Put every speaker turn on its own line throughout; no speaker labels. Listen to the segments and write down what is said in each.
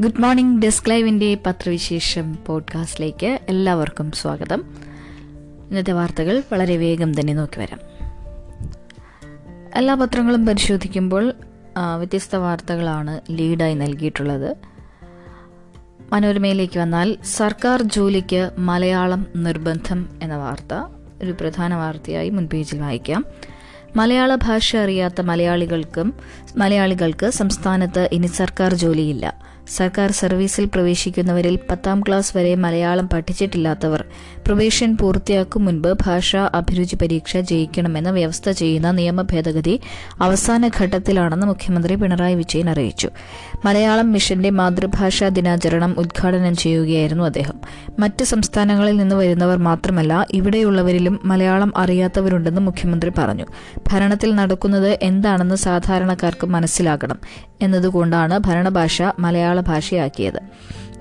Good morning desk ലൈവിന്റെ പത്രവിശേഷം പോഡ്കാസ്റ്റിലേക്ക് എല്ലാവർക്കും സ്വാഗതം. ഇന്നത്തെ വാർത്തകൾ വളരെ വേഗം തന്നെ നോക്കി വരാം. എല്ലാ പത്രങ്ങളും പരിശോധിക്കുമ്പോൾ വ്യത്യസ്ത വാർത്തകളാണ് ലീഡായി നൽകിയിട്ടുള്ളത്. മനോരമയിലേക്ക് വന്നാൽ സർക്കാർ ജോലിക്ക് മലയാളം നിർബന്ധം എന്ന വാർത്ത ഒരു പ്രധാന വാർത്തയായി മുൻപേജിൽ വായിക്കാം. മലയാള ഭാഷ അറിയാത്ത മലയാളികൾക്കും മലയാളികൾക്ക് സംസ്ഥാനത്ത് ഇനി സർക്കാർ ജോലിയില്ല. സർക്കാർ സർവീസിൽ പ്രവേശിക്കുന്നവരിൽ പത്താം ക്ലാസ് വരെ മലയാളം പഠിച്ചിട്ടില്ലാത്തവർ പ്രൊബേഷൻ പൂർത്തിയാക്കും മുൻപ് ഭാഷാ അഭിരുചി പരീക്ഷ ജയിക്കണമെന്ന വ്യവസ്ഥ ചെയ്യുന്ന നിയമ ഭേദഗതി അവസാന ഘട്ടത്തിലാണെന്ന് മുഖ്യമന്ത്രി പിണറായി വിജയൻ അറിയിച്ചു. മലയാളം മിഷന്റെ മാതൃഭാഷാ ദിനാചരണം ഉദ്ഘാടനം ചെയ്യുകയായിരുന്നു അദ്ദേഹം. മറ്റ് സംസ്ഥാനങ്ങളിൽ നിന്ന് വരുന്നവർ മാത്രമല്ല ഇവിടെയുള്ളവരിലും മലയാളം അറിയാത്തവരുണ്ടെന്ന് മുഖ്യമന്ത്രി പറഞ്ഞു. ഭരണത്തിൽ നടക്കുന്നത് എന്താണെന്ന് സാധാരണക്കാർക്ക് മനസ്സിലാകണം. എന്നതുകൊണ്ടാണ് ഭരണഭാഷ മലയാള ഭാഷയാക്കിയത്.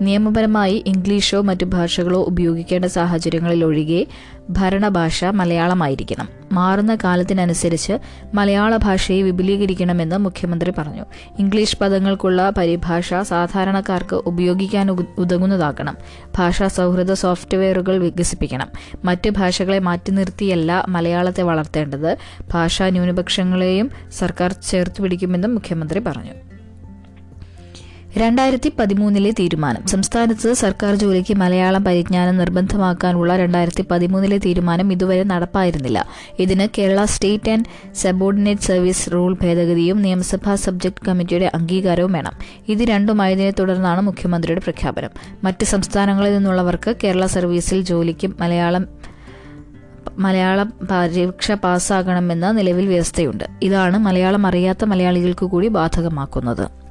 നിയമപരമായി ഇംഗ്ലീഷോ മറ്റു ഭാഷകളോ ഉപയോഗിക്കേണ്ട സാഹചര്യങ്ങളിൽ ഒഴികെ ഭരണഭാഷ മലയാളമായിരിക്കണം. മാറുന്ന കാലത്തിനനുസരിച്ച് മലയാള ഭാഷയെ വിപുലീകരിക്കണമെന്ന് മുഖ്യമന്ത്രി പറഞ്ഞു. ഇംഗ്ലീഷ് പദങ്ങൾക്കുള്ള പരിഭാഷ സാധാരണക്കാർക്ക് ഉപയോഗിക്കാൻ ഉതകുന്നതാക്കണം ഭാഷാ സൗഹൃദ സോഫ്റ്റ്വെയറുകൾ വികസിപ്പിക്കണം. മറ്റ് ഭാഷകളെ മാറ്റി നിർത്തിയല്ല മലയാളത്തെ വളർത്തേണ്ടത്. ഭാഷാ ന്യൂനപക്ഷങ്ങളെയും സർക്കാർ ചേർത്ത് പിടിക്കുമെന്നും മുഖ്യമന്ത്രി പറഞ്ഞു. രണ്ടായിരത്തി പതിമൂന്നിലെ തീരുമാനം. സംസ്ഥാനത്ത് സർക്കാർ ജോലിക്ക് മലയാളം പരിജ്ഞാനം നിർബന്ധമാക്കാനുള്ള രണ്ടായിരത്തി പതിമൂന്നിലെ തീരുമാനം ഇതുവരെ നടപ്പായിരുന്നില്ല. ഇതിന് Kerala state and subordinate service rule ഭേദഗതിയും നിയമസഭാ സബ്ജക്ട് കമ്മിറ്റിയുടെ അംഗീകാരവും വേണം. ഇത് രണ്ടുമായതിനെ തുടർന്നാണ് മുഖ്യമന്ത്രിയുടെ പ്രഖ്യാപനം. മറ്റ് സംസ്ഥാനങ്ങളിൽ നിന്നുള്ളവർക്ക് കേരള സർവീസിൽ ജോലിക്ക് മലയാളം മലയാള പരീക്ഷ പാസ്സാകണമെന്ന നിലവിൽ വ്യവസ്ഥയുണ്ട്. ഇതാണ് മലയാളം അറിയാത്ത മലയാളികൾക്ക് കൂടി ബാധകമാക്കുന്നത്.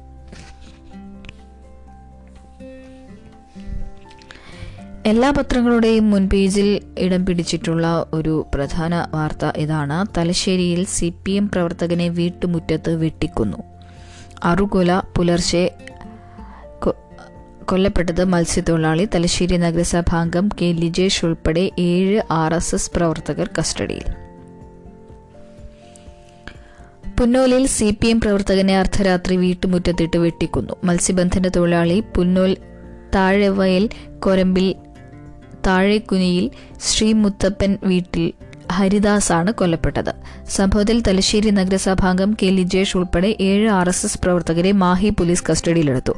എല്ലാ പത്രങ്ങളുടെയും മുൻപേജിൽ ഇടം പിടിച്ചിട്ടുള്ള ഒരു പ്രധാന വാർത്ത ഇതാണ്. തലശ്ശേരിയിൽ സി പി എം പ്രവർത്തകനെ വീട്ടുമുറ്റത്ത് വെട്ടിക്കുന്നു. അറുകൊല പുലർച്ചെ കൊല്ലപ്പെട്ടത് മത്സ്യത്തൊഴിലാളി. തലശ്ശേരി നഗരസഭാംഗം കെ ലിജേഷ് ഉൾപ്പെടെ ഏഴ് ആർ എസ് എസ് പ്രവർത്തകർ കസ്റ്റഡിയിൽ. പുന്നോലിൽ സി പി എം പ്രവർത്തകനെ അർദ്ധരാത്രി വീട്ടുമുറ്റത്തിട്ട് വെട്ടിക്കുന്നു. മത്സ്യബന്ധന തൊഴിലാളി പുന്നോൽ താഴെവയൽ കൊരമ്പിൽ താഴെക്കുനിയിൽ ശ്രീ മുത്തപ്പൻ വീട്ടിൽ ഹരിദാസാണ് കൊല്ലപ്പെട്ടത്. സംഭവത്തിൽ തലശ്ശേരി നഗരസഭാംഗം കെ ലിജേഷ് ഉൾപ്പെടെ ഏഴ് ആർ എസ് എസ് പ്രവർത്തകരെ മാഹി പോലീസ് കസ്റ്റഡിയിലെടുത്തു.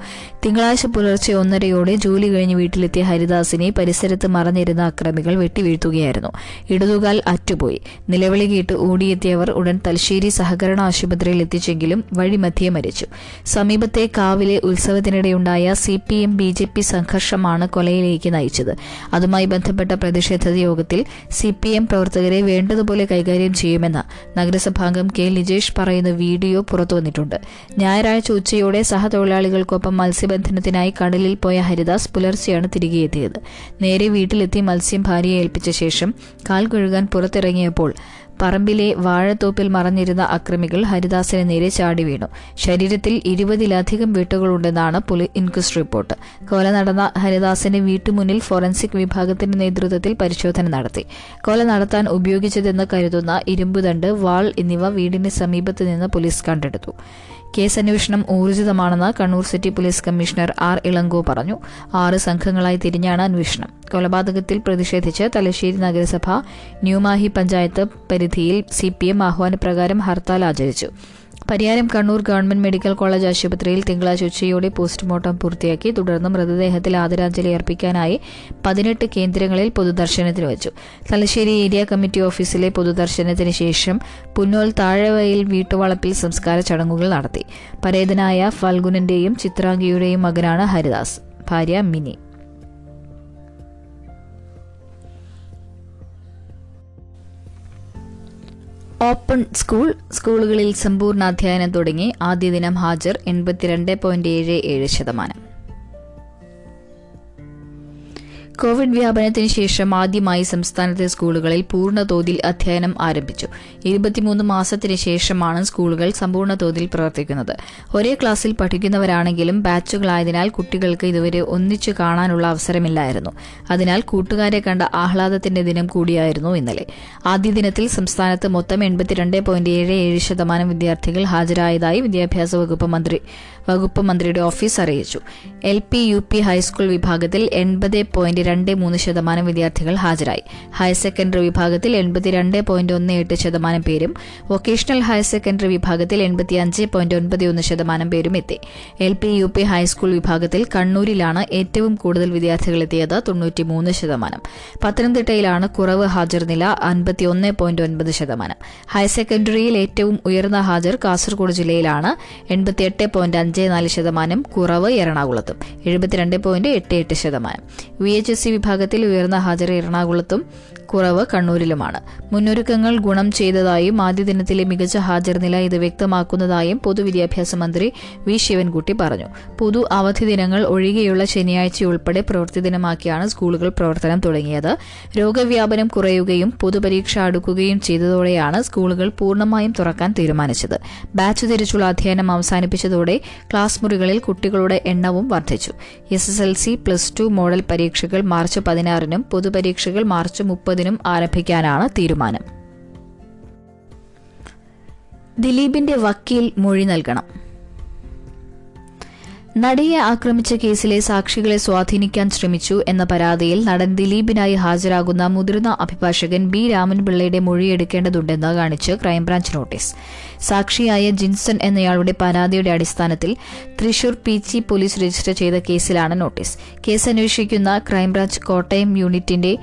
തിങ്കളാഴ്ച പുലർച്ചെ ഒന്നരയോടെ ജോലി കഴിഞ്ഞ് വീട്ടിലെത്തിയ ഹരിദാസിനെ പരിസരത്ത് മറഞ്ഞിരുന്ന അക്രമികൾ വെട്ടിവീഴ്ത്തുകയായിരുന്നു. ഇടതുകാൽ അറ്റുപോയി. നിലവിളി കേട്ട് ഓടിയെത്തിയവർ ഉടൻ തലശ്ശേരി സഹകരണ ആശുപത്രിയിൽ എത്തിച്ചെങ്കിലും വഴിമധ്യേ മരിച്ചു. സമീപത്തെ കാവിലെ ഉത്സവത്തിനിടെയുണ്ടായ C P M B J P സംഘർഷമാണ് കൊലയിലേക്ക് നയിച്ചത്. അതുമായി ബന്ധപ്പെട്ട പ്രതിഷേധ യോഗത്തിൽ സി പി എം പ്രവർത്തകരെ വേണ്ടതുപോലെ കൈകാര്യം ചെയ്യുമെന്ന് നഗരസഭാംഗം കെ ലിജേഷ് പറയുന്ന വീഡിയോ പുറത്തുവന്നിട്ടുണ്ട് ഞായറാഴ്ച ഉച്ചയോടെ സഹതൊഴിലാളികൾക്കൊപ്പം മത്സ്യബന്ധനത്തിനായി കടലിൽ പോയ ഹരിദാസ് പുലർച്ചെയാണ് തിരികെ എത്തിയത്. നേരെ വീട്ടിലെത്തി മത്സ്യം ഭാര്യയെ ഏൽപ്പിച്ച ശേഷം കാൽ കഴുകാൻ പുറത്തിറങ്ങിയപ്പോൾ പറമ്പിലെ വാഴത്തോപ്പിൽ മറഞ്ഞിരുന്ന അക്രമികൾ ഹരിദാസിന് നേരെ ചാടി വീണു. ശരീരത്തിൽ ഇരുപതിലധികം വെട്ടുകളുണ്ടെന്നാണ് പോലീസ് ഇൻക്വസ്റ്റ് റിപ്പോർട്ട്. കൊല നടന്ന ഹരിദാസിന്റെ വീട്ടുമുന്നിൽ ഫോറൻസിക് വിഭാഗത്തിന്റെ നേതൃത്വത്തിൽ പരിശോധന നടത്തി. കൊല നടത്താൻ ഉപയോഗിച്ചതെന്ന് കരുതുന്ന ഇരുമ്പുദണ്ട് വാൾ എന്നിവ വീടിന് സമീപത്ത് നിന്ന് പോലീസ് കണ്ടെടുത്തു. കേസ് അന്വേഷണം ഊർജിതമാണെന്ന് Kannur city police commissioner R Ilango പറഞ്ഞു. ആറ് സംഘങ്ങളായി തിരിഞ്ഞാണ് അന്വേഷണം. കൊലപാതകത്തിൽ പ്രതിഷേധിച്ച് തലശ്ശേരി നഗരസഭ ന്യൂമാഹി പഞ്ചായത്ത് പരിധിയിൽ സി പി എം ആഹ്വാനപ്രകാരം ഹർത്താൽ ആചരിച്ചു. Pariyaram Kannur government medical college ആശുപത്രിയിൽ തിങ്കളാഴ്ച ഉച്ചയോടെ പോസ്റ്റ്മോർട്ടം പൂർത്തിയാക്കി തുടർന്ന് മൃതദേഹത്തിൽ ആദരാഞ്ജലി അർപ്പിക്കാനായി പതിനെട്ട് കേന്ദ്രങ്ങളിൽ പൊതുദർശനത്തിന് വെച്ചു. തലശ്ശേരി ഏരിയ കമ്മിറ്റി ഓഫീസിലെ പൊതുദർശനത്തിന് ശേഷം പുന്നോൽ താഴവയിൽ വീട്ടുവളപ്പിൽ സംസ്കാര ചടങ്ങുകൾ നടത്തി. പരേതനായ ഫൽഗുനന്റെയും ചിത്രാംഗിയുടെയും മകനാണ് ഹരിദാസ്. ഭാര്യ മിനി. ഓപ്പൺ സ്കൂൾ സ്കൂളുകളിൽ സമ്പൂർണ അധ്യയനം തുടങ്ങി ആദ്യ ദിനം ഹാജർ എൺപത്തിരണ്ട് പോയിന്റ് ഏഴ് ഏഴ് ശതമാനം. കോവിഡ് വ്യാപനത്തിന് ശേഷം ആദ്യമായി സംസ്ഥാനത്തെ സ്കൂളുകളിൽ പൂർണ തോതിൽ അധ്യയനം ആരംഭിച്ചു. ഇരുപത്തിമൂന്ന് മാസത്തിന് ശേഷമാണ് സ്കൂളുകൾ സമ്പൂർണ തോതിൽ പ്രവർത്തിക്കുന്നത്. ഒരേ ക്ലാസ്സിൽ പഠിക്കുന്നവരാണെങ്കിലും ബാച്ചുകളായതിനാൽ കുട്ടികൾക്ക് ഇതുവരെ ഒന്നിച്ചു കാണാനുള്ള അവസരമില്ലായിരുന്നു. അതിനാൽ കൂട്ടുകാരെ കണ്ട ആഹ്ലാദത്തിന്റെ ദിനം കൂടിയായിരുന്നു ഇന്നലെ. ആദ്യ ദിനത്തിൽ സംസ്ഥാനത്ത് മൊത്തം എൺപത്തിരണ്ട് പോയിന്റ് ഏഴ് ഏഴ് ശതമാനം വിദ്യാർത്ഥികൾ ഹാജരായതായി വിദ്യാഭ്യാസ വകുപ്പ് മന്ത്രി വകുപ്പ് മന്ത്രിയുടെ ഓഫീസ് അറിയിച്ചു. L P U P high school വിഭാഗത്തിൽ എൺപത് പോയിന്റ് രണ്ട് മൂന്ന് ശതമാനം വിദ്യാർത്ഥികൾ ഹാജരായി. ഹയർ സെക്കൻഡറി വിഭാഗത്തിൽ എൺപത്തിരണ്ട് പോയിന്റ് ഒന്ന് എട്ട് ശതമാനം പേരും വൊക്കേഷണൽ ഹയർ സെക്കൻഡറി വിഭാഗത്തിൽ എൺപത്തിയഞ്ച് പോയിന്റ് ഒൻപത് ഒന്ന് ശതമാനം പേരും എത്തി. L P U P high school വിഭാഗത്തിൽ കണ്ണൂരിലാണ് ഏറ്റവും കൂടുതൽ വിദ്യാർത്ഥികൾ എത്തിയത് തൊണ്ണൂറ്റിമൂന്ന് ശതമാനം. പത്തനംതിട്ടയിലാണ് കുറവ് ഹാജർ നില അൻപത്തിയൊന്ന് പോയിന്റ് ഒൻപത് ശതമാനം. ഹയർ സെക്കൻഡറിയിൽ ഏറ്റവും ഉയർന്ന ഹാജർ കാസർഗോഡ് ജില്ലയിലാണ് എൺപത്തിയെട്ട് പോയിന്റ് അഞ്ച് നാല് ശതമാനം കുറവ് എറണാകുളത്തും എഴുപത്തിരണ്ട് പോയിന്റ് എട്ട് എട്ട് ശതമാനം. വി എച്ച് എസ് സി വിഭാഗത്തിൽ ഉയർന്ന ഹാജർ എറണാകുളത്തും കുറവ് കണ്ണൂരിലുമാണ്. മുന്നൊരുക്കങ്ങൾ ഗുണം ചെയ്തതായും ആദ്യ ദിനത്തിലെ മികച്ച ഹാജർ നില ഇത് വ്യക്തമാക്കുന്നതായും പൊതുവിദ്യാഭ്യാസ മന്ത്രി വി ശിവൻകുട്ടി പറഞ്ഞു. പൊതു അവധി ദിനങ്ങൾ ഒഴികെയുള്ള ശനിയാഴ്ചയുൾപ്പെടെ പ്രവൃത്തി ദിനമാക്കിയാണ് സ്കൂളുകൾ പ്രവർത്തനം തുടങ്ങിയത്. രോഗവ്യാപനം കുറയുകയും പൊതുപരീക്ഷ അടുക്കുകയും ചെയ്തതോടെയാണ് സ്കൂളുകൾ പൂർണമായും തുറക്കാൻ തീരുമാനിച്ചത്. ബാച്ച് തിരിച്ചുള്ള അധ്യയനം അവസാനിപ്പിച്ചതോടെ ക്ലാസ് മുറികളിൽ കുട്ടികളുടെ എണ്ണവും വർദ്ധിച്ചു. S S L C plus two model പരീക്ഷകൾ മാർച്ച് പതിനാറിനും പൊതുപരീക്ഷകൾ മാർച്ച് മുപ്പതിനും ആരംഭിക്കാനാണ് തീരുമാനം. ദിലീപിന്റെ വക്കീൽ മൊഴി നൽകണം. നടിയെ ആക്രമിച്ച കേസിലെ സാക്ഷികളെ സ്വാധീനിക്കാൻ ശ്രമിച്ചു എന്ന പരാതിയിൽ നടൻ ദിലീപിനായി ഹാജരാകുന്ന മുതിർന്ന അഭിഭാഷകൻ ബി രാമൻപിള്ളയുടെ മൊഴിയെടുക്കേണ്ടതുണ്ടെന്ന് കാണിച്ച് ക്രൈംബ്രാഞ്ച് നോട്ടീസ്. സാക്ഷിയായ ജിൻസൺ എന്നയാളുടെ പരാതിയുടെ അടിസ്ഥാനത്തിൽ Thrissur P G police register ചെയ്ത കേസിലാണ് നോട്ടീസ്. കേസ് അന്വേഷിക്കുന്ന ക്രൈംബ്രാഞ്ച് കോട്ടയം യൂണിറ്റിന്റെ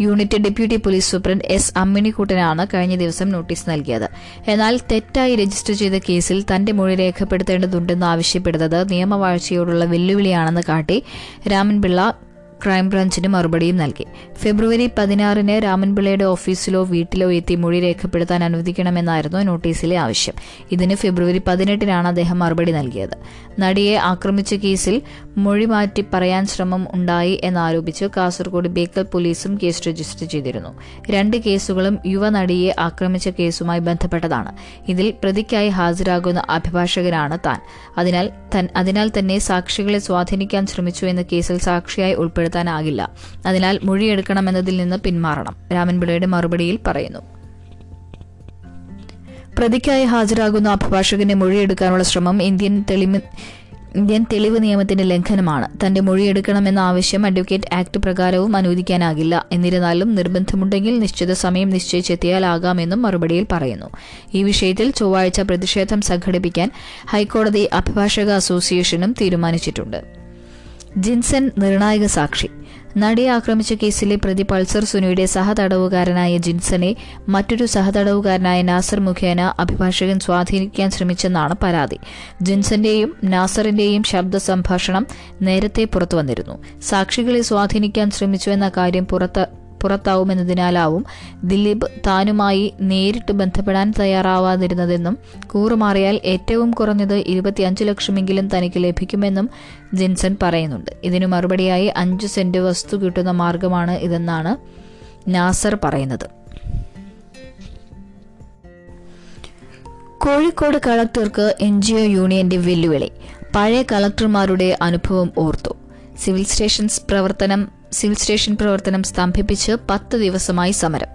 unit deputy police superintendent S അമ്മിണിക്കൂട്ടനാണ് കഴിഞ്ഞ ദിവസം നോട്ടീസ് നൽകിയത്. എന്നാൽ തെറ്റായി രജിസ്റ്റർ ചെയ്ത കേസിൽ തന്റെ മൊഴി രേഖപ്പെടുത്തേണ്ടതുണ്ടെന്ന് ആവശ്യപ്പെടുന്നത് നിയമവാഴ്ചയോടുള്ള വെല്ലുവിളിയാണെന്ന് കാട്ടി രാമൻപിള്ള ക്രൈംബ്രാഞ്ചിന് മറുപടിയും നൽകി. ഫെബ്രുവരി പതിനാറിന് രാമൻപിള്ളയുടെ ഓഫീസിലോ വീട്ടിലോ എത്തി മൊഴി രേഖപ്പെടുത്താൻ അനുവദിക്കണമെന്നായിരുന്നു നോട്ടീസിലെ ആവശ്യം. ഇതിന് ഫെബ്രുവരി പതിനെട്ടിനാണ് അദ്ദേഹം മറുപടി നൽകിയത്. നടിയെ ആക്രമിച്ച കേസിൽ മൊഴി മാറ്റി പറയാൻ ശ്രമം ഉണ്ടായി എന്നാരോപിച്ച് കാസർഗോഡ് ബേക്കൽ പോലീസും കേസ് രജിസ്റ്റർ ചെയ്തിരുന്നു. രണ്ട് കേസുകളും യുവനടിയെ ആക്രമിച്ച കേസുമായി ബന്ധപ്പെട്ടതാണ്. ഇതിൽ പ്രതിക്കായി ഹാജരാകുന്ന അഭിഭാഷകനാണ് താൻ. അതിനാൽ അതിനാൽ തന്നെ സാക്ഷികളെ സ്വാധീനിക്കാൻ ശ്രമിച്ചു എന്ന കേസിൽ സാക്ഷിയായി ഉൾപ്പെടുത്താനാകില്ല. അതിനാൽ മൊഴിയെടുക്കണമെന്നതിൽ നിന്ന് പിന്മാറണം. രാമൻപിള്ളയുടെ മറുപടിയിൽ പറയുന്നു. പ്രതിക്കായി ഹാജരാകുന്ന അഭിഭാഷകന്റെ മൊഴിയെടുക്കാനുള്ള ശ്രമം ഇന്ത്യൻ തെളിമ ഇന്ത്യൻ തെളിവ് നിയമത്തിന്റെ ലംഘനമാണ്. തന്റെ മൊഴിയെടുക്കണമെന്ന ആവശ്യം അഡ്വക്കേറ്റ് ആക്ട് പ്രകാരവും അനുവദിക്കാനാകില്ല. എന്നിരുന്നാലും നിർബന്ധമുണ്ടെങ്കിൽ നിശ്ചിത സമയം നിശ്ചയിച്ചെത്തിയാലാകാമെന്നും മറുപടിയിൽ പറയുന്നു. ഈ വിഷയത്തിൽ ചൊവ്വാഴ്ച പ്രതിഷേധം സംഘടിപ്പിക്കാൻ ഹൈക്കോടതി അഭിഭാഷക അസോസിയേഷനും തീരുമാനിച്ചിട്ടുണ്ട്. ജിൻസൺ നിർണായക സാക്ഷി. നടിയെ ആക്രമിച്ച കേസിലെ പ്രതി പൾസർ സുനിയുടെ സഹതടവുകാരനായ ജിൻസനെ മറ്റൊരു സഹതടവുകാരനായ നാസർ മുഖേന അഭിഭാഷകൻ സ്വാധീനിക്കാൻ ശ്രമിച്ചെന്നാണ് പരാതി. ജിൻസന്റെയും നാസറിന്റെയും ശബ്ദ സംഭാഷണം നേരത്തെ പുറത്തുവന്നിരുന്നു സാക്ഷികളെ സ്വാധീനിക്കാൻ ശ്രമിച്ചു എന്ന കാര്യം പുറത്ത് പുറത്താവുമെന്നതിനാലാവും ദിലീപ് താനുമായി നേരിട്ട് ബന്ധപ്പെടാൻ തയ്യാറാവാതിരുന്നതെന്നും കൂറുമാറിയാൽ ഏറ്റവും കുറഞ്ഞത് ഇരുപത്തിയഞ്ച് ലക്ഷമെങ്കിലും തനിക്ക് ലഭിക്കുമെന്നും ജിൻസൺ പറയുന്നുണ്ട്. ഇതിനു മറുപടിയായി അഞ്ച് സെന്റ് വസ്തു കിട്ടുന്ന മാർഗമാണ് ഇതെന്നാണ് നാസർ പറയുന്നത്. കോഴിക്കോട് കളക്ടർക്ക് എൻ ജി ഒ യൂണിയന്റെ വെല്ലുവിളി. പഴയ കളക്ടർമാരുടെ അനുഭവം ഓർത്തു. സിവിൽ സ്റ്റേഷൻസ് പ്രവർത്തനം സിവിൽ സ്റ്റേഷൻ പ്രവർത്തനം സ്തംഭിപ്പിച്ച് പത്ത് ദിവസമായി സമരം.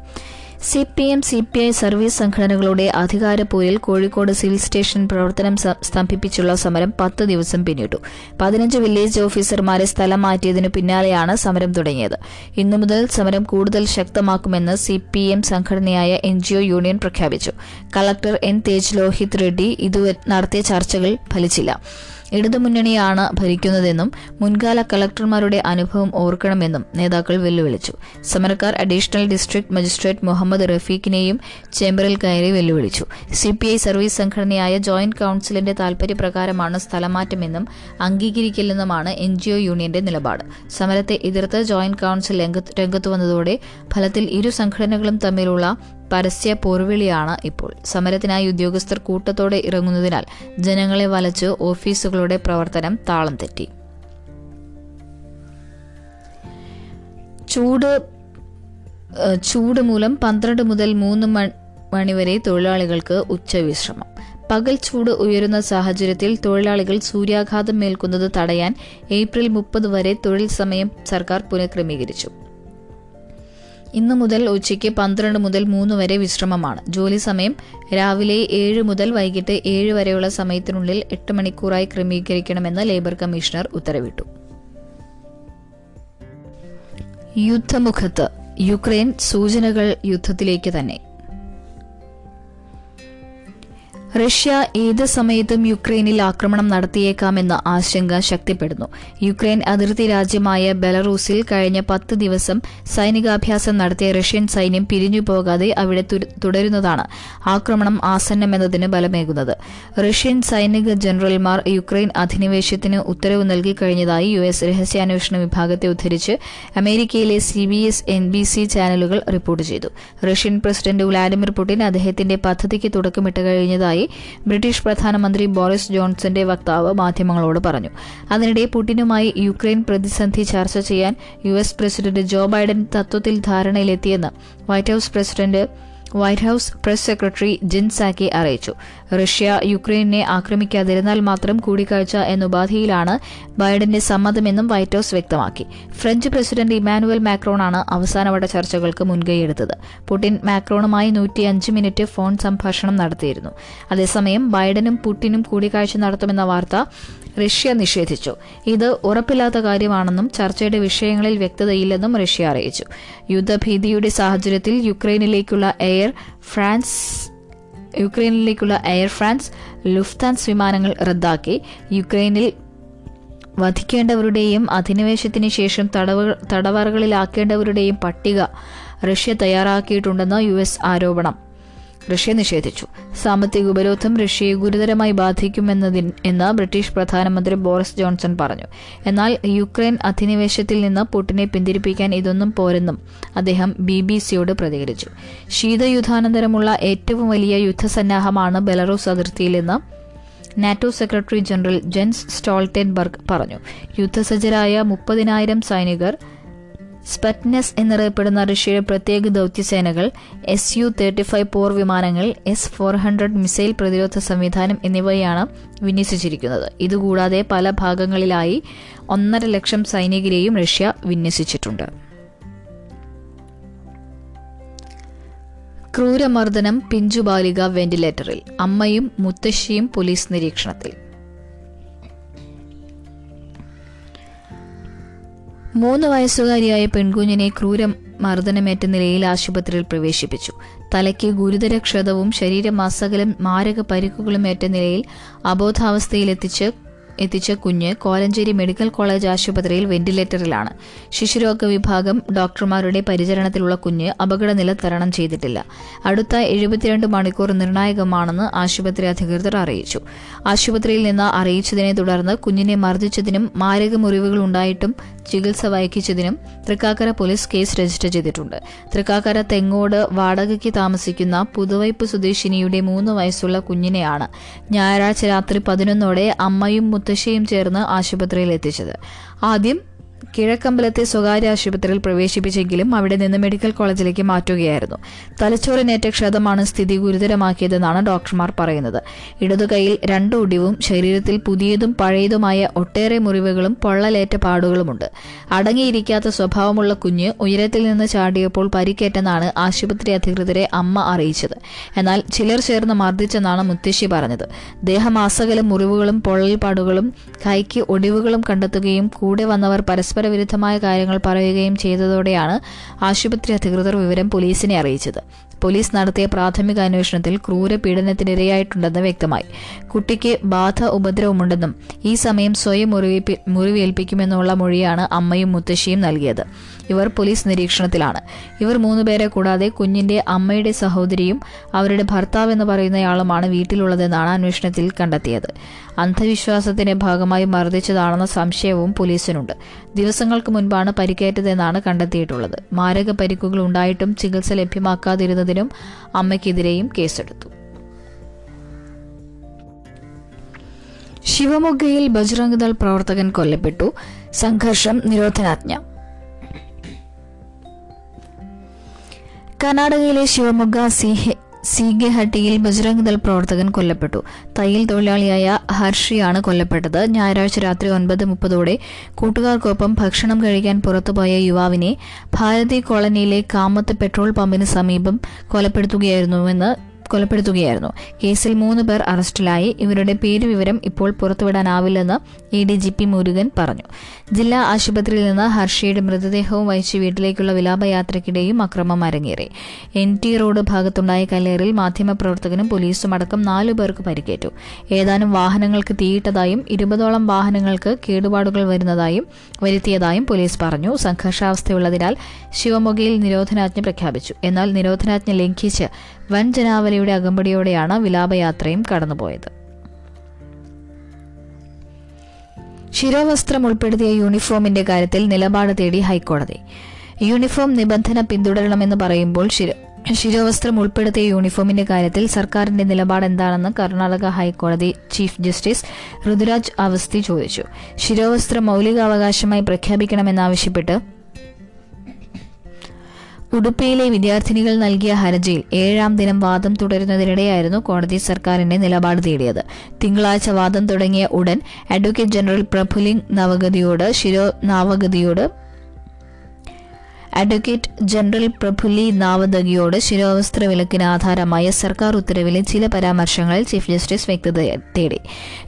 C P M C P I service സംഘടനകളുടെ അധികാരപ്പോരിൽ കോഴിക്കോട് സിവിൽ സ്റ്റേഷൻ പ്രവർത്തനം സ്തംഭിപ്പിച്ചുള്ള സമരം പത്ത് ദിവസം പിന്നിട്ടു. പതിനഞ്ച് വില്ലേജ് ഓഫീസർമാരെ സ്ഥലം മാറ്റിയതിനു പിന്നാലെയാണ് സമരം തുടങ്ങിയത്. ഇന്നു മുതൽ സമരം കൂടുതൽ ശക്തമാക്കുമെന്ന് സി പി എം സംഘടനയായ എൻ ജി ഒ യൂണിയൻ പ്രഖ്യാപിച്ചു. കളക്ടർ എൻ തേജ് ലോഹിത് റെഡ്ഡി ഇതുവരെ നടത്തിയ ചർച്ചകൾ ഫലിച്ചില്ല. ഇടതുമുന്നണിയാണ് ഭരിക്കുന്നതെന്നും മുൻകാല കളക്ടർമാരുടെ അനുഭവം ഓർക്കണമെന്നും നേതാക്കൾ വെല്ലുവിളിച്ചു. സമരക്കാർ അഡീഷണൽ ഡിസ്ട്രിക്ട് മജിസ്ട്രേറ്റ് മുഹമ്മദ് റഫീഖിനെയും ചേംബറിൽ കയറി വെല്ലുവിളിച്ചു. സി പി ഐ സർവീസ് സംഘടനയായ ജോയിന്റ് കൌൺസിലിന്റെ താൽപര്യപ്രകാരമാണ് സ്ഥലമാറ്റമെന്നും അംഗീകരിക്കില്ലെന്നുമാണ് എൻ ജി ഒ യൂണിയന്റെ നിലപാട്. സമരത്തെ എതിർത്ത് ജോയിന്റ് കൌൺസിൽ രംഗത്തു വന്നതോടെ ഫലത്തിൽ ഇരു സംഘടനകളും തമ്മിലുള്ള പരസ്യ പോർവിളിയാണ് ഇപ്പോൾ. സമരത്തിനായി ഉദ്യോഗസ്ഥർ കൂട്ടത്തോടെ ഇറങ്ങുന്നതിനാൽ ജനങ്ങളെ വലച്ച് ഓഫീസുകളുടെ പ്രവർത്തനം താളം തെറ്റി. ചൂട് ചൂട് മൂലം പന്ത്രണ്ട് മുതൽ മൂന്ന് മണിവരെ തൊഴിലാളികൾക്ക് ഉച്ചവിശ്രമം. പകൽ ചൂട് ഉയരുന്ന സാഹചര്യത്തിൽ തൊഴിലാളികൾ സൂര്യാഘാതം മേൽക്കുന്നത് തടയാൻ ഏപ്രിൽ മുപ്പത് വരെ തൊഴിൽ സമയം സർക്കാർ പുനഃക്രമീകരിച്ചു. ഇന്നു മുതൽ ഉച്ചയ്ക്ക് പന്ത്രണ്ട് മുതൽ മൂന്ന് വരെ വിശ്രമമാണ്. ജോലി സമയം രാവിലെ ഏഴ് മുതൽ വൈകിട്ട് ഏഴ് വരെയുള്ള സമയത്തിനുള്ളിൽ എട്ട് മണിക്കൂറായി ക്രമീകരിക്കണമെന്ന് ലേബർ കമ്മീഷണർ ഉത്തരവിട്ടു. യുദ്ധമുഖത്ത് യുക്രൈൻ സൂചനകൾ യുദ്ധത്തിലേക്ക് തന്നെ. റഷ്യ ഏത് സമയത്തും യുക്രൈനിൽ ആക്രമണം നടത്തിയേക്കാമെന്ന ആശങ്ക ശക്തിപ്പെടുന്നു. യുക്രൈൻ അതിർത്തി രാജ്യമായ ബെലറൂസിൽ കഴിഞ്ഞ പത്ത് ദിവസം സൈനികാഭ്യാസം നടത്തിയ റഷ്യൻ സൈന്യം പിരിഞ്ഞു പോകാതെ അവിടെ തുടരുന്നതാണ് ആക്രമണം ആസന്നമെന്നതിന് ബലമേകുന്നത്. റഷ്യൻ സൈനിക ജനറൽമാർ യുക്രൈൻ അധിനിവേശത്തിന് ഉത്തരവ് നൽകി കഴിഞ്ഞതായി യു എസ് രഹസ്യാന്വേഷണ വിഭാഗത്തെ ഉദ്ധരിച്ച് അമേരിക്കയിലെ C B S N B C ചാനലുകൾ റിപ്പോർട്ട് ചെയ്തു. റഷ്യൻ പ്രസിഡന്റ് വ്ളാഡിമിർ പുടിൻ അദ്ദേഹത്തിന്റെ പദ്ധതിക്ക് തുടക്കമിട്ട് കഴിഞ്ഞതായി ബ്രിട്ടീഷ് പ്രധാനമന്ത്രി ബോറിസ് ജോൺസന്റെ വക്താവ് മാധ്യമങ്ങളോട് പറഞ്ഞു. അതിനിടെ പുടിനുമായി യുക്രൈൻ പ്രതിസന്ധി ചർച്ച ചെയ്യാൻ U S president Joe Biden തത്വത്തിൽ ധാരണയിലെത്തിയെന്ന് White House president White House press secretary Jen Psaki അറിയിച്ചു. റഷ്യ യുക്രൈനെ ആക്രമിക്കാതിരുന്നാൽ മാത്രം കൂടിക്കാഴ്ച എന്ന ഉപാധിയിലാണ് ബൈഡന്റെ സമ്മതമെന്നും വൈറ്റ് ഹൌസ് വ്യക്തമാക്കി. ഫ്രഞ്ച് പ്രസിഡന്റ് ഇമാനുവൽ മാക്രോണാണ് അവസാനവട്ട ചർച്ചകൾക്ക് മുൻകൈയെടുത്തത്. പുടിൻ മാക്രോണുമായി നൂറ്റിയഞ്ച് മിനിറ്റ് ഫോൺ സംഭാഷണം നടത്തിയിരുന്നു. അതേസമയം ബൈഡനും പുടിനും കൂടിക്കാഴ്ച നടത്തുമെന്ന വാർത്ത റഷ്യ നിഷേധിച്ചു. ഇത് ഉറപ്പില്ലാത്ത കാര്യമാണെന്നും ചർച്ചയുടെ വിഷയങ്ങളിൽ വ്യക്തതയില്ലെന്നും റഷ്യ അറിയിച്ചു. യുദ്ധഭീതിയുടെ സാഹചര്യത്തിൽ യുക്രൈനിലേക്കുള്ള എയർ ഫ്രാൻസ് യുക്രൈനിലേക്കുള്ള എയർ ഫ്രാൻസ് ലുഫ്താൻസ് വിമാനങ്ങൾ റദ്ദാക്കി. യുക്രൈനിൽ വധിക്കേണ്ടവരുടെയും അധിനിവേശത്തിന് ശേഷം തടവ തടവറകളിലാക്കേണ്ടവരുടെയും പട്ടിക റഷ്യ തയ്യാറാക്കിയിട്ടുണ്ടെന്ന് യു എസ് ആരോപണം. റഷ്യ നിഷേധിച്ചു. സാമ്പത്തിക ഉപരോധം റഷ്യയെ ഗുരുതരമായി ബാധിക്കുമെന്നതിൻ എന്ന് ബ്രിട്ടീഷ് പ്രധാനമന്ത്രി ബോറിസ് ജോൺസൺ പറഞ്ഞു. എന്നാൽ യുക്രൈൻ അധിനിവേശത്തിൽ നിന്ന് പുടിനെ പിന്തിരിപ്പിക്കാൻ ഇതൊന്നും പോരെന്നും അദ്ദേഹം ബി ബി സിയോട് പ്രതികരിച്ചു. ശീതയുദ്ധാനന്തരമുള്ള ഏറ്റവും വലിയ യുദ്ധസന്നാഹമാണ് Belarus അതിർത്തിയിലെന്ന് NATO secretary general Jens Stoltenberg പറഞ്ഞു. യുദ്ധസജ്ജരായ മുപ്പതിനായിരം സൈനികർ സ്പറ്റ്നെസ് എന്നറിയപ്പെടുന്ന റഷ്യയുടെ പ്രത്യേക ദൌത്യസേനകൾ എസ് യു തേർട്ടി ഫൈവ് പോർ വിമാനങ്ങൾ എസ് ഫോർ ഹൺഡ്രഡ് മിസൈൽ പ്രതിരോധ സംവിധാനം എന്നിവയാണ് വിന്യസിച്ചിരിക്കുന്നത്. ഇതുകൂടാതെ പല ഭാഗങ്ങളിലായി ഒന്നര ലക്ഷം സൈനികരെയും റഷ്യ വിന്യസിച്ചിട്ടുണ്ട്. ക്രൂരമർദ്ദനം പിഞ്ചുബാലിക വെന്റിലേറ്ററിൽ അമ്മയും മുത്തശ്ശിയും പോലീസ് നിരീക്ഷണത്തിൽ. മൂന്ന് വയസ്സുകാരിയായ പെൺകുഞ്ഞിനെ ക്രൂര മർദ്ദനമേറ്റ നിലയിൽ ആശുപത്രിയിൽ പ്രവേശിപ്പിച്ചു. തലയ്ക്ക് ഗുരുതര ക്ഷതവും ശരീരമാസകലം മാരക പരിക്കുകളും ഏറ്റ നിലയിൽ അബോധാവസ്ഥയിലെത്തിച്ച് എത്തിച്ച കുഞ്ഞ് കോലഞ്ചേരി മെഡിക്കൽ കോളേജ് ആശുപത്രിയിൽ വെന്റിലേറ്ററിലാണ്. ശിശുരോഗ വിഭാഗം ഡോക്ടർമാരുടെ പരിചരണത്തിലുള്ള കുഞ്ഞ് അപകടനില തരണം ചെയ്തിട്ടില്ല. അടുത്ത എഴുപത്തിരണ്ട് മണിക്കൂർ നിർണായകമാണെന്ന് ആശുപത്രി അധികൃതർ അറിയിച്ചു. ആശുപത്രിയിൽ നിന്ന് അറിയിച്ചതിനെ തുടർന്ന് കുഞ്ഞിനെ മർദ്ദിച്ചതിനും മാരക മുറിവുകൾ ഉണ്ടായിട്ടും ചികിത്സ വൈകിച്ചതിനും തൃക്കാക്കര പോലീസ് കേസ് രജിസ്റ്റർ ചെയ്തിട്ടുണ്ട്. തൃക്കാക്കര തെങ്ങോട് വാടകയ്ക്ക് താമസിക്കുന്ന പുതുവൈപ്പ് സ്വദേശിനിയുടെ മൂന്ന് വയസ്സുള്ള കുഞ്ഞിനെയാണ് ഞായറാഴ്ച രാത്രി പതിനൊന്നോടെ അമ്മയും മുത്തശ്ശിയും ചേർന്ന് ആശുപത്രിയിൽ എത്തിച്ചത്. ആദ്യം കിഴക്കമ്പലത്തെ സ്വകാര്യ ആശുപത്രിയിൽ പ്രവേശിപ്പിച്ചെങ്കിലും അവിടെ നിന്ന് മെഡിക്കൽ കോളേജിലേക്ക് മാറ്റുകയായിരുന്നു. തലച്ചോറിനേറ്റ ക്ഷതമാണ് സ്ഥിതി ഗുരുതരമാക്കിയതെന്നാണ് ഡോക്ടർമാർ പറയുന്നത്. ഇടതുകൈയിൽ രണ്ട് ഒടിവും ശരീരത്തിൽ പുതിയതും പഴയതുമായ ഒട്ടേറെ മുറിവുകളും പൊള്ളലേറ്റ പാടുകളുമുണ്ട്. അടങ്ങിയിരിക്കാത്ത സ്വഭാവമുള്ള കുഞ്ഞ് ഉയരത്തിൽ നിന്ന് ചാടിയപ്പോൾ പരിക്കേറ്റെന്നാണ് ആശുപത്രി അധികൃതരെ അമ്മ അറിയിച്ചത്. എന്നാൽ ചിലർ ചേർന്ന് മർദ്ദിച്ചെന്നാണ് മുത്തശ്ശി പറഞ്ഞത്. ദേഹമാസകലം മുറിവുകളും പൊള്ളൽപ്പാടുകളും കൈക്ക് ഒടിവുകളും കണ്ടെത്തുകയും കൂടെ വന്നവർ പരസ്പര വിരുദ്ധമായ കാര്യങ്ങൾ പറയുകയും ചെയ്തതോടെയാണ് ആശുപത്രി അധികൃതർ വിവരം പോലീസിനെ അറിയിച്ചത്. പോലീസ് നടത്തിയ പ്രാഥമിക അന്വേഷണത്തിൽ ക്രൂര പീഡനത്തിനിരയായിട്ടുണ്ടെന്ന് വ്യക്തമായി. കുട്ടിക്ക് ബാധ ഉപദ്രവമുണ്ടെന്നും ഈ സമയം സ്വയം മുറിവേൽപ്പിക്കുമെന്നുള്ള മൊഴിയാണ് അമ്മയും മുത്തശ്ശിയും നൽകിയത്. ഇവർ പോലീസ് നിരീക്ഷണത്തിലാണ്. ഇവർ മൂന്നുപേരെ കൂടാതെ കുഞ്ഞിന്റെ അമ്മയുടെ സഹോദരിയും അവരുടെ ഭർത്താവ് എന്ന് പറയുന്നയാളുമാണ് വീട്ടിലുള്ളതെന്നാണ് അന്വേഷണത്തിൽ കണ്ടെത്തിയത്. അന്ധവിശ്വാസത്തിന്റെ ഭാഗമായി മർദ്ദിച്ചതാണെന്ന സംശയവും പോലീസിനുണ്ട്. ദിവസങ്ങൾക്ക് മുൻപാണ് പരിക്കേറ്റതെന്നാണ് കണ്ടെത്തിയിട്ടുള്ളത്. മാരക പരിക്കുകൾ ഉണ്ടായിട്ടും ചികിത്സ ലഭ്യമാക്കാതിരുന്നതിനും അമ്മയ്ക്കെതിരെയും കേസെടുത്തു. ശിവമൊഗ്ഗയിൽ ബജ്രംഗ് ദൾ പ്രവർത്തകൻ കൊല്ലപ്പെട്ടു. സംഘർഷം നിരോധനാജ്ഞ. കർണാടകയിലെ ശിവമൊഗ്ഗ സിഹെ സീഗെഹട്ടിയിൽ ബജ്രംഗ് ദൾ പ്രവർത്തകൻ കൊല്ലപ്പെട്ടു. തയ്യൽ തൊഴിലാളിയായ ഹർഷിയാണ് കൊല്ലപ്പെട്ടത്. ഞായറാഴ്ച രാത്രി ഒൻപത് മുപ്പതോടെ കൂട്ടുകാർക്കൊപ്പം ഭക്ഷണം കഴിക്കാൻ പുറത്തുപോയ യുവാവിനെ ഭാരതി കോളനിയിലെ കാമത്ത് പെട്രോൾ പമ്പിന് സമീപം കൊലപ്പെടുത്തുകയായിരുന്നുവെന്ന് കൊലപ്പെടുത്തുകയായിരുന്നു. കേസിൽ മൂന്ന് പേർ അറസ്റ്റിലായി. ഇവരുടെ പേര് വിവരം ഇപ്പോൾ പുറത്തുവിടാനാവില്ലെന്ന് A D G P Murugan പറഞ്ഞു. ജില്ലാ ആശുപത്രിയിൽ നിന്ന് ഹർഷിയുടെ മൃതദേഹവും വഹിച്ച് വീട്ടിലേക്കുള്ള വിലാപയാത്രയ്ക്കിടെയും അക്രമം അരങ്ങേറി. എൻ ടി റോഡ് ഭാഗത്തുണ്ടായ കല്ലേറിൽ മാധ്യമപ്രവർത്തകനും പോലീസും അടക്കം നാലു പേർക്ക് പരിക്കേറ്റു. ഏതാനും വാഹനങ്ങൾക്ക് തീയിട്ടതായും ഇരുപതോളം വാഹനങ്ങൾക്ക് കേടുപാടുകൾ വരുന്നതായും വരുത്തിയതായും പോലീസ് പറഞ്ഞു. സംഘർഷാവസ്ഥയുള്ളതിനാൽ ശിവമൊഗയിൽ നിരോധനാജ്ഞ പ്രഖ്യാപിച്ചു. എന്നാൽ നിരോധനാജ്ഞ ലംഘിച്ച് വൻ ജനാവലിയുടെ അകമ്പടിയോടെയാണ് വിലാപയാത്രയും കടന്നുപോയത്. ശിരോവസ്ത്രം ഉൾപ്പെടുത്തിയ യൂണിഫോമിന്റെ കാര്യത്തിൽ നിലപാട് തേടി ഹൈക്കോടതി. യൂണിഫോം നിബന്ധന പിന്തുടരണമെന്ന് പറയുമ്പോൾ ശിര ശിരോവസ്ത്രം ഉൾപ്പെടുത്തിയ യൂണിഫോമിന്റെ കാര്യത്തിൽ സർക്കാരിന്റെ നിലപാട് എന്താണെന്ന് കർണാടക ഹൈക്കോടതി ചീഫ് ജസ്റ്റിസ് ഋതുരാജ് അവസ്ഥി ചോദിച്ചു. ശിരോവസ്ത്രം മൌലികാവകാശമായി പ്രഖ്യാപിക്കണമെന്നാവശ്യപ്പെട്ട് ഉടുപ്പിയിലെ വിദ്യാർത്ഥിനികൾ നൽകിയ ഹർജിയിൽ ഏഴാം ദിനം വാദം തുടരുന്നതിനിടെയായിരുന്നു കോടതി സർക്കാരിന്റെ നിലപാട് തേടിയത്. തിങ്കളാഴ്ച വാദം തുടങ്ങിയ ഉടൻ അഡ്വക്കേറ്റ് ജനറൽ പ്രഫുലിംഗ് നവഗതിയോട് ശിരോ നാവഗതിയോട് അഡ്വക്കേറ്റ് ജനറൽ പ്രഫുല്ലി നാവദഗിയോട് ശിരോവസ്ത്ര വിലക്കിന് ആധാരമായ സർക്കാർ ഉത്തരവിലെ ചില പരാമർശങ്ങളിൽ ചീഫ് ജസ്റ്റിസ് വ്യക്തത തേടി.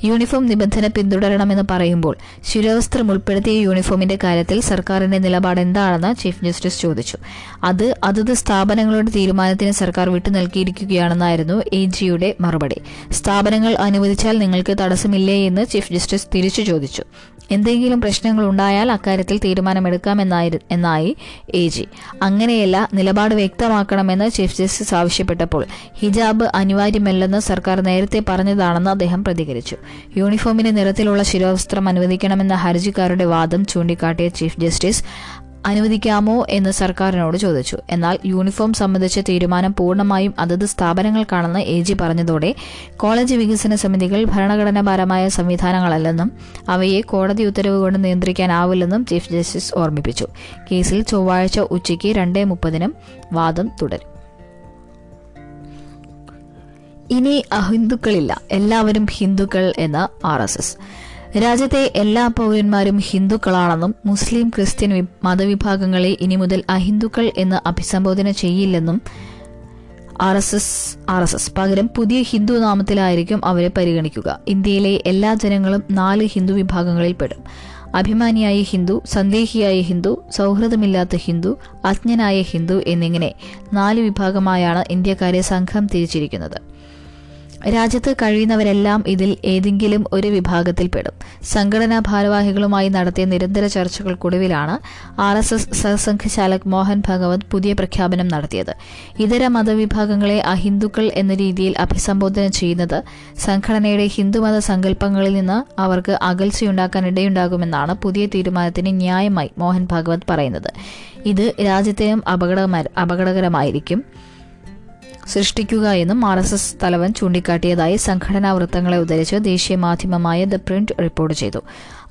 യൂണിഫോം നിബന്ധന പിന്തുടരണമെന്ന് പറയുമ്പോൾ ശിരോവസ്ത്രം ഉൾപ്പെടുത്തിയ യൂണിഫോമിന്റെ കാര്യത്തിൽ സർക്കാരിന്റെ നിലപാട് എന്താണെന്ന് ചീഫ് ജസ്റ്റിസ് ചോദിച്ചു. അത് അതത് സ്ഥാപനങ്ങളുടെ തീരുമാനത്തിന് സർക്കാർ വിട്ടു നൽകിയിരിക്കുകയാണെന്നായിരുന്നു എ ജിയുടെ മറുപടി. സ്ഥാപനങ്ങൾ അനുവദിച്ചാൽ നിങ്ങൾക്ക് തടസ്സമില്ലേ എന്ന് ചീഫ് ജസ്റ്റിസ് തിരിച്ചു ചോദിച്ചു. എന്തെങ്കിലും പ്രശ്നങ്ങൾ ഉണ്ടായാൽ അക്കാര്യത്തിൽ തീരുമാനമെടുക്കാം എന്നായി എ ജി. അങ്ങനെയല്ല നിലപാട് വ്യക്തമാക്കണമെന്ന് ചീഫ് ജസ്റ്റിസ് ആവശ്യപ്പെട്ടപ്പോൾ ഹിജാബ് അനിവാര്യമല്ലെന്ന് സർക്കാർ നേരത്തെ പറഞ്ഞതാണെന്ന് അദ്ദേഹം പ്രതികരിച്ചു. യൂണിഫോമിന്റെ നിറത്തിലുള്ള ശിരോവസ്ത്രം അനുവദിക്കണമെന്ന ഹർജിക്കാരുടെ വാദം ചൂണ്ടിക്കാട്ടിയ ചീഫ് ജസ്റ്റിസ് അനുവദിക്കാമോ എന്ന് സർക്കാരിനോട് ചോദിച്ചു. എന്നാൽ യൂണിഫോം സംബന്ധിച്ച തീരുമാനം പൂർണമായും അതത് സ്ഥാപനങ്ങൾക്കാണെന്ന് എ ജി പറഞ്ഞതോടെ കോളേജ് വികസന സമിതികൾ ഭരണഘടനാപരമായ സംവിധാനങ്ങളല്ലെന്നും അവയെ കോടതി ഉത്തരവ് കൊണ്ട് നിയന്ത്രിക്കാനാവില്ലെന്നും ചീഫ് ജസ്റ്റിസ് ഓർമ്മിപ്പിച്ചു. കേസിൽ ചൊവ്വാഴ്ച ഉച്ചയ്ക്ക് രണ്ടേ മുപ്പതിനും വാദം തുടരും. ഇനി അഹിന്ദുക്കളില്ല. എല്ലാവരും ഹിന്ദുക്കൾ എന്ന് ആർ എസ് എസ്. രാജ്യത്തെ എല്ലാ പൗരന്മാരും ഹിന്ദുക്കളാണെന്നും മുസ്ലിം ക്രിസ്ത്യൻ മതവിഭാഗങ്ങളെ ഇനി മുതൽ അഹിന്ദുക്കൾ എന്ന് അഭിസംബോധന ചെയ്യില്ലെന്നും R S S R S S പകരം പുതിയ ഹിന്ദു നാമത്തിലായിരിക്കും അവരെ പരിഗണിക്കുക. ഇന്ത്യയിലെ എല്ലാ ജനങ്ങളും നാല് ഹിന്ദു വിഭാഗങ്ങളിൽ പെടും. അഭിമാനിയായ ഹിന്ദു സന്ദേഹിയായ ഹിന്ദു സൗഹൃദമില്ലാത്ത ഹിന്ദു അജ്ഞനായ ഹിന്ദു എന്നിങ്ങനെ നാല് വിഭാഗമായാണ് ഇന്ത്യക്കാരെ സംഘം തിരിച്ചിരിക്കുന്നത്. രാജ്യത്ത് കഴിയുന്നവരെല്ലാം ഇതിൽ ഏതെങ്കിലും ഒരു വിഭാഗത്തിൽപ്പെടും. സംഘടനാ ഭാരവാഹികളുമായി നടത്തിയ നിരന്തര ചർച്ചകൾക്കൊടുവിലാണ് R S S Sarsanghchalak Mohan Bhagwat പുതിയ പ്രഖ്യാപനം നടത്തിയത്. ഇതര മതവിഭാഗങ്ങളെ അഹിന്ദുക്കൾ എന്ന രീതിയിൽ അഭിസംബോധന ചെയ്യുന്നത് സംഘടനയുടെ ഹിന്ദുമത സങ്കല്പങ്ങളിൽ നിന്ന് അവർക്ക് അകൽച്ചയുണ്ടാക്കാൻ ഇടയുണ്ടാകുമെന്നാണ് പുതിയ തീരുമാനത്തിന് ന്യായമായി മോഹൻ ഭഗവത് പറയുന്നത്. ഇത് രാജ്യത്തിനും അപകടകരമായിരിക്കും. സൃഷ്ടിക്കുക എന്നും ആർ എസ് എസ് തലവൻ ചൂണ്ടിക്കാട്ടിയതായി സംഘടനാ വൃത്തങ്ങളെ ഉദ്ധരിച്ച് ദേശീയ മാധ്യമമായ ദ പ്രിന്റ് റിപ്പോർട്ട് ചെയ്തു.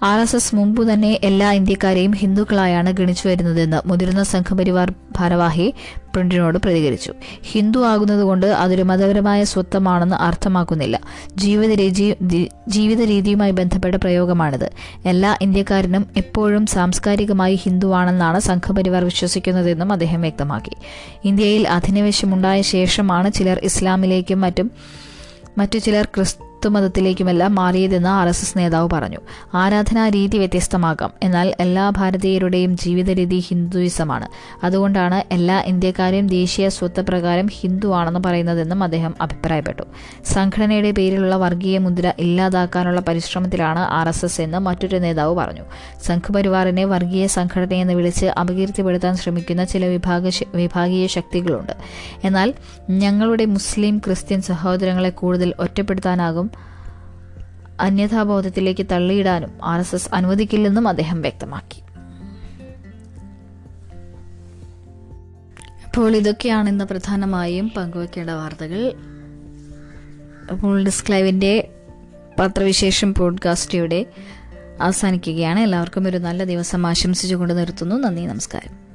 ആർ എസ് എസ് മുമ്പ് തന്നെ എല്ലാ ഇന്ത്യക്കാരെയും ഹിന്ദുക്കളായാണ് ഗണിച്ചു വരുന്നതെന്ന് മുതിർന്ന സംഘപരിവാർ ഭാരവാഹി പ്രിന്റിനോട് പ്രതികരിച്ചു. ഹിന്ദു ആകുന്നതുകൊണ്ട് അതൊരു മതപരമായ സ്വത്വമാണെന്ന് അർത്ഥമാക്കുന്നില്ല. ജീവിത ജീവിത രീതിയുമായി ബന്ധപ്പെട്ട പ്രയോഗമാണിത്. എല്ലാ ഇന്ത്യക്കാരനും എപ്പോഴും സാംസ്കാരികമായി ഹിന്ദുവാണെന്നാണ് സംഘപരിവാർ വിശ്വസിക്കുന്നതെന്നും അദ്ദേഹം വ്യക്തമാക്കി. ഇന്ത്യയിൽ അധിനിവേശമുണ്ടായ ശേഷമാണ് ചിലർ ഇസ്ലാമിലേക്കും മറ്റും മറ്റു ചിലർ ക്രിസ്തുമതത്തിലേക്കുമെല്ലാം മാറിയതെന്ന് ആർ എസ് എസ് നേതാവ് പറഞ്ഞു. ആരാധനാ രീതി വ്യത്യസ്തമാകാം. എന്നാൽ എല്ലാ ഭാരതീയരുടെയും ജീവിത രീതി ഹിന്ദുയിസമാണ്. അതുകൊണ്ടാണ് എല്ലാ ഇന്ത്യക്കാരെയും ദേശീയ സ്വത്ത് പ്രകാരം ഹിന്ദു ആണെന്ന് പറയുന്നതെന്നും അദ്ദേഹം അഭിപ്രായപ്പെട്ടു. സംഘടനയുടെ പേരിലുള്ള വർഗീയ മുദ്ര ഇല്ലാതാക്കാനുള്ള പരിശ്രമത്തിലാണ് ആർ എസ് എസ് എന്ന് മറ്റൊരു നേതാവ് പറഞ്ഞു. സംഘപരിവാറിനെ വർഗീയ സംഘടനയെന്ന് വിളിച്ച് അപകീർത്തിപ്പെടുത്താൻ ശ്രമിക്കുന്ന ചില വിഭാഗ വിഭാഗീയ ശക്തികളുണ്ട്. എന്നാൽ ഞങ്ങളുടെ മുസ്ലിം ക്രിസ്ത്യൻ സഹോദരങ്ങളെ കൂടുതൽ ഒറ്റപ്പെടുത്താനാകും അന്യഥാബോധത്തിലേക്ക് തള്ളിയിടാനും ആർ എസ് എസ് അനുവദിക്കില്ലെന്നും അദ്ദേഹം വ്യക്തമാക്കി. അപ്പോൾ ഇതൊക്കെയാണ് ഇന്ന് പ്രധാനമായും പങ്കുവയ്ക്കേണ്ട വാർത്തകൾ. അപ്പോൾ ഡിസ്ക്ലൈവിന്റെ പത്രവിശേഷം പോഡ്കാസ്റ്റിയുടെ അവസാനിക്കുകയാണ്. എല്ലാവർക്കും ഒരു നല്ല ദിവസം ആശംസിച്ചുകൊണ്ട് നിർത്തുന്നു. നന്ദി നമസ്കാരം.